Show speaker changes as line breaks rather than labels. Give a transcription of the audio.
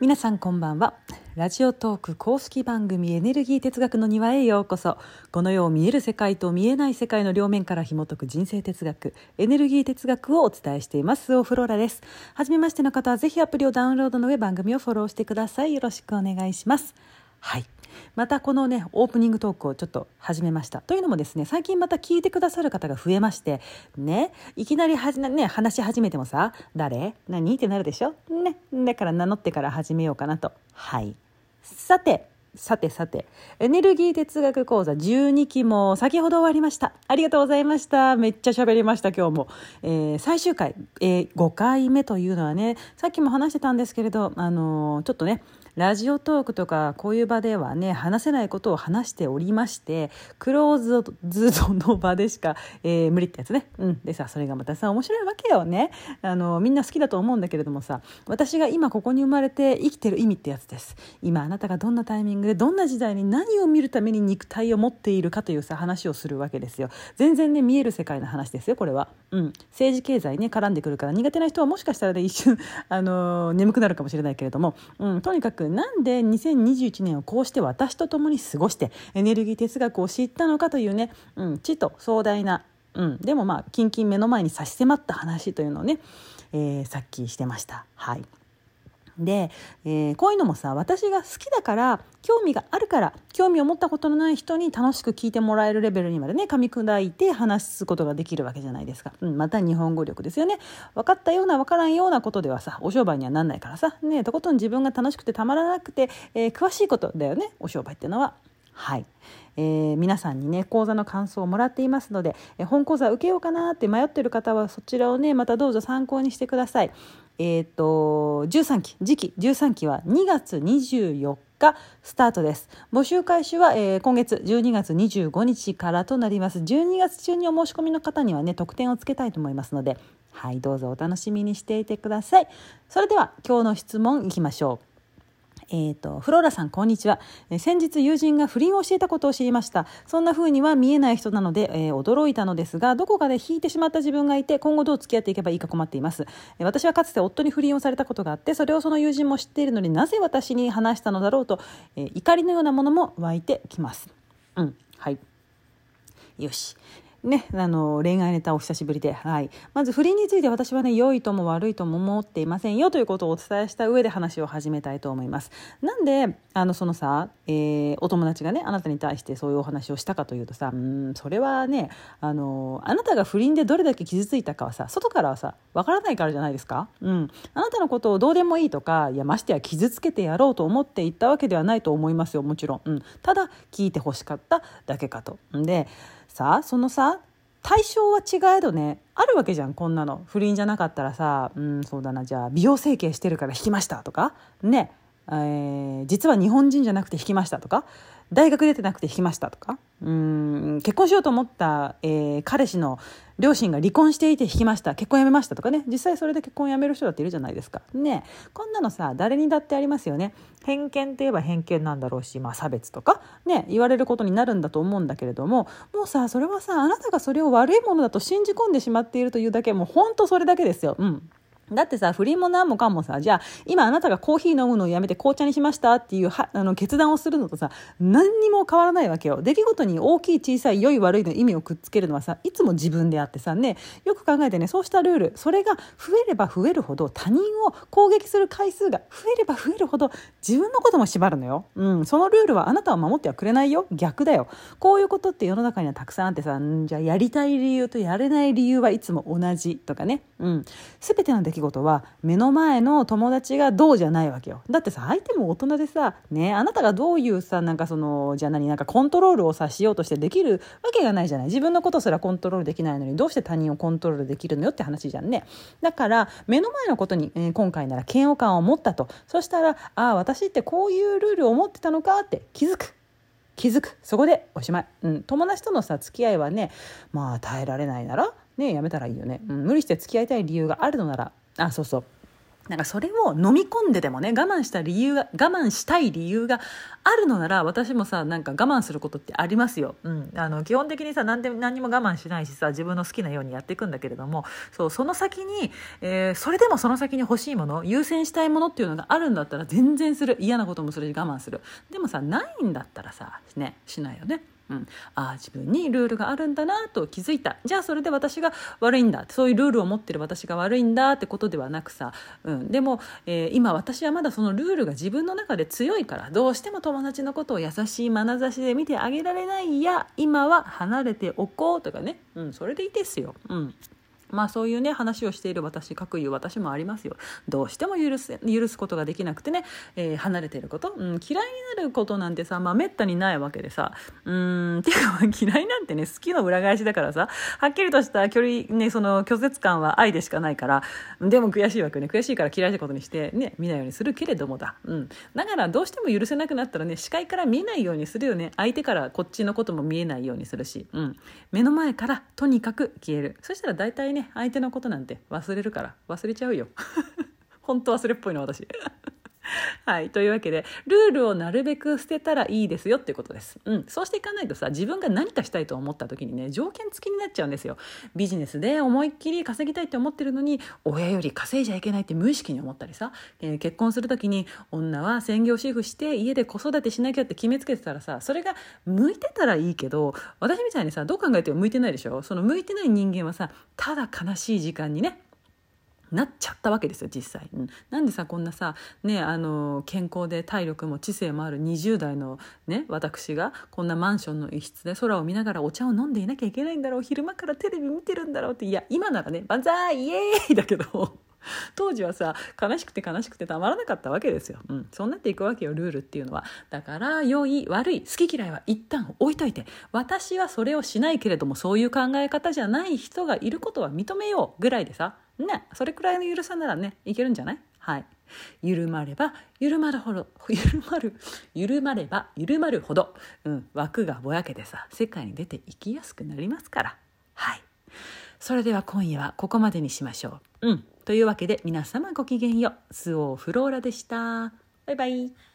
皆さんこんばんは。ラジオトーク公式番組エネルギー哲学の庭へようこそ。この世を見える世界と見えない世界の両面から紐解く人生哲学エネルギー哲学をお伝えしています。オフローラです。初めましての方はぜひアプリをダウンロードの上番組をフォローしてください。よろしくお願いします。はい。またこのねオープニングトークをちょっと始めましたというのもですね最近また聞いてくださる方が増えましてねいきなりはじ、ね、話し始めてもさ誰？何？ってなるでしょ？ねだから名乗ってから始めようかなとはいさてさてさて、エネルギー哲学講座12期も先ほど終わりました。ありがとうございました。めっちゃ喋りました、今日も。えー、最終回、えー、5回目というのはね、さっきも話してたんですけれど、あのー、ちょっとね、ラジオトークとかこういう場ではね話せないことを話しておりましてクローズドの場でしか、えー、無理ってやつね、うん、でさそれがまたさ面白いわけよね。あのみんな好きだと思うんだけれどもさ私が今ここに生まれて生きてる意味ってやつです。今あなたがどんなタイミングでどんな時代に何を見るために肉体を持っているかというさ話をするわけですよ。全然ね見える世界の話ですよこれは、うん、政治経済ね絡んでくるから苦手な人はもしかしたら、ね、一瞬あの眠くなるかもしれないけれども、うん、とにかくくなんで2021年をこうして私と共に過ごしてエネルギー哲学を知ったのかというね、うん、知と壮大な、うん、でもまあキンキン目の前に差し迫った話というのをね、えー、さっきしてました。はいで、えー、こういうのもさ私が好きだから興味があるから興味を持ったことのない人に楽しく聞いてもらえるレベルにまでね噛み砕いて話すことができるわけじゃないですか、うん、また日本語力ですよね。分かったような分からんようなことではさお商売にはなんないからさ。ねとことん自分が楽しくてたまらなくて、えー、詳しいことだよね。お商売っていうのは。はい、えー、皆さんにね講座の感想をもらっていますので、えー、本講座受けようかなって迷ってる方はそちらをねまたどうぞ参考にしてください。えーと、13期次期13期は2月24日スタートです。募集開始は、えー、今月12月25日からとなります。12月中にお申し込みの方にはね特典をつけたいと思いますのではいどうぞお楽しみにしていてください。それでは今日の質問いきましょう。えーと、フローラさんこんにちは、え、先日友人が不倫をしていたことを知りました。そんな風には見えない人なので、えー、驚いたのですがどこかで引いてしまった自分がいて今後どう付き合っていけばいいか困っています、え、私はかつて夫に不倫をされたことがあってそれをその友人も知っているのになぜ私に話したのだろうと、え怒りのようなものも湧いてきます。うん。はい。よし。ね、あの恋愛ネタお久しぶりで、はい、まず不倫について私はね良いとも悪いとも思っていませんよということをお伝えした上で話を始めたいと思います。なんであのそのさ、えー、お友達がねあなたに対してそういうお話をしたかというとさうんそれはねあのあなたが不倫でどれだけ傷ついたかはさ外からはさわからないからじゃないですか、うん、あなたのことをどうでもいいとかいやましてや傷つけてやろうと思って言ったわけではないと思いますよもちろん、うん、ただ聞いてほしかっただけかと。でさそのさ対象は違えどね。あるわけじゃんこんなの。不倫じゃなかったらさうんそうだなじゃあ美容整形してるから引きましたとか。ね。えー、実は日本人じゃなくて引きましたとか大学出てなくて引きましたとかうん結婚しようと思った、えー、彼氏の両親が離婚していて引きました結婚やめましたとかね。実際それで結婚やめる人だっているじゃないですか。ねこんなのさ誰にだってありますよね。偏見って言えば偏見なんだろうし、まあ、差別とかね言われることになるんだと思うんだけれどももうさそれはさあなたがそれを悪いものだと信じ込んでしまっているというだけもう本当それだけですよ。うん。だってさ、不倫も何もかもさ、じゃあ、今あなたがコーヒー飲むのをやめて紅茶にしましたっていうはあの決断をするのとさ、何にも変わらないわけよ。出来事に大きい小さい良い悪いの意味をくっつけるのはさ、いつも自分であってさ、ね、よく考えてね、そうしたルール、それが増えれば増えるほど他人を攻撃する回数が増えれば増えるほど自分のことも縛るのよ。うん、そのルールはあなたは守ってはくれないよ。逆だよ。こういうことって世の中にはたくさんあってさ、じゃあやりたい理由とやれない理由はいつも同じとかね。うん。すべての出来事は目の前の友達がどうじゃないわけよ。だってさ相手も大人でさねあなたがどういうさなんかそのじゃあ何なんかコントロールをさしようとしてできるわけがないじゃない。自分のことすらコントロールできないのにどうして他人をコントロールできるのよって話じゃんね。だから目の前のことに、えー、今回なら嫌悪感を持ったと。そしたらああ私ってこういうルールを持ってたのかって気づく。気づく。そこでおしまい、うん、友達とのさ付き合いはねまあ耐えられないならねやめたらいいよね、うん、無理して付き合いたい理由があるのなら。あそうそう。なんかそれを飲み込んででもね我慢した理由が我慢したい理由があるのなら私もさなんか我慢することってありますよ、うん、あの基本的にさ何で何も我慢しないしさ自分の好きなようにやっていくんだけれどもそうその先に、えー、それでもその先に欲しいもの優先したいものっていうのがあるんだったら全然する。嫌なこともするし我慢する。でもさないんだったらさねしないよね。うん、ああ自分にルールがあるんだなと気づいた。じゃあそれで私が悪いんだ。そういうルールを持ってる私が悪いんだってことではなくさ、うん、でも、えー、今私はまだそのルールが自分の中で強いからどうしても友達のことを優しい眼差しで見てあげられないや今は離れておこうとかね、うん、それでいいですよ。うん。まあそういうね話をしている私各いう私もありますよ。どうしても許す許すことができなくてね、えー、離れてること、うん、嫌いになることなんてさまあめったにないわけでさ。うんっていうか嫌いなんてね好きの裏返しだからさ。はっきりとした距離ねその拒絶感は愛でしかないから。でも悔しいわけね。悔しいから嫌いなことにしてね見ないようにするけれどもだ、うん、だからどうしても許せなくなったらね視界から見えないようにするよね。相手からこっちのことも見えないようにするし、うん、目の前からとにかく消える。そしたら大体ね相手のことなんて忘れるから忘れちゃうよ。本当忘れっぽいの私。はい。というわけで、ルールをなるべく捨てたらいいですよっていうことです。うん。そうしていかないとさ、自分が何かしたいと思った時にね、条件付きになっちゃうんですよ。ビジネスで思いっきり稼ぎたいって思ってるのに、親より稼いじゃいけないって無意識に思ったりさ、えー、結婚する時に女は専業主婦して家で子育てしなきゃって決めつけてたらさ、それが向いてたらいいけど、私みたいにさ、どう考えても向いてないでしょ？その向いてない人間はさ、ただ悲しい時間にね、なっちゃったわけですよ実際、うん、なんでさこんなさねあの健康で体力も知性もある20代のね私がこんなマンションの一室で空を見ながらお茶を飲んでいなきゃいけないんだろう昼間からテレビ見てるんだろうっていや今ならね万歳イエーイだけど。当時はさ悲しくて悲しくてたまらなかったわけですよ、うん、そうなっていくわけよルールっていうのは。だから良い悪い好き嫌いは一旦置いといて私はそれをしないけれどもそういう考え方じゃない人がいることは認めようぐらいでさ。ね。それくらいの緩さならねいけるんじゃない？はい。緩まれば緩まるほど緩まる緩まれば緩まるほど、うん、枠がぼやけてさ世界に出ていきやすくなりますから。はい。それでは今夜はここまでにしましょう。うん。というわけで皆様ごきげんよう。スオーフローラでした。バイバイ。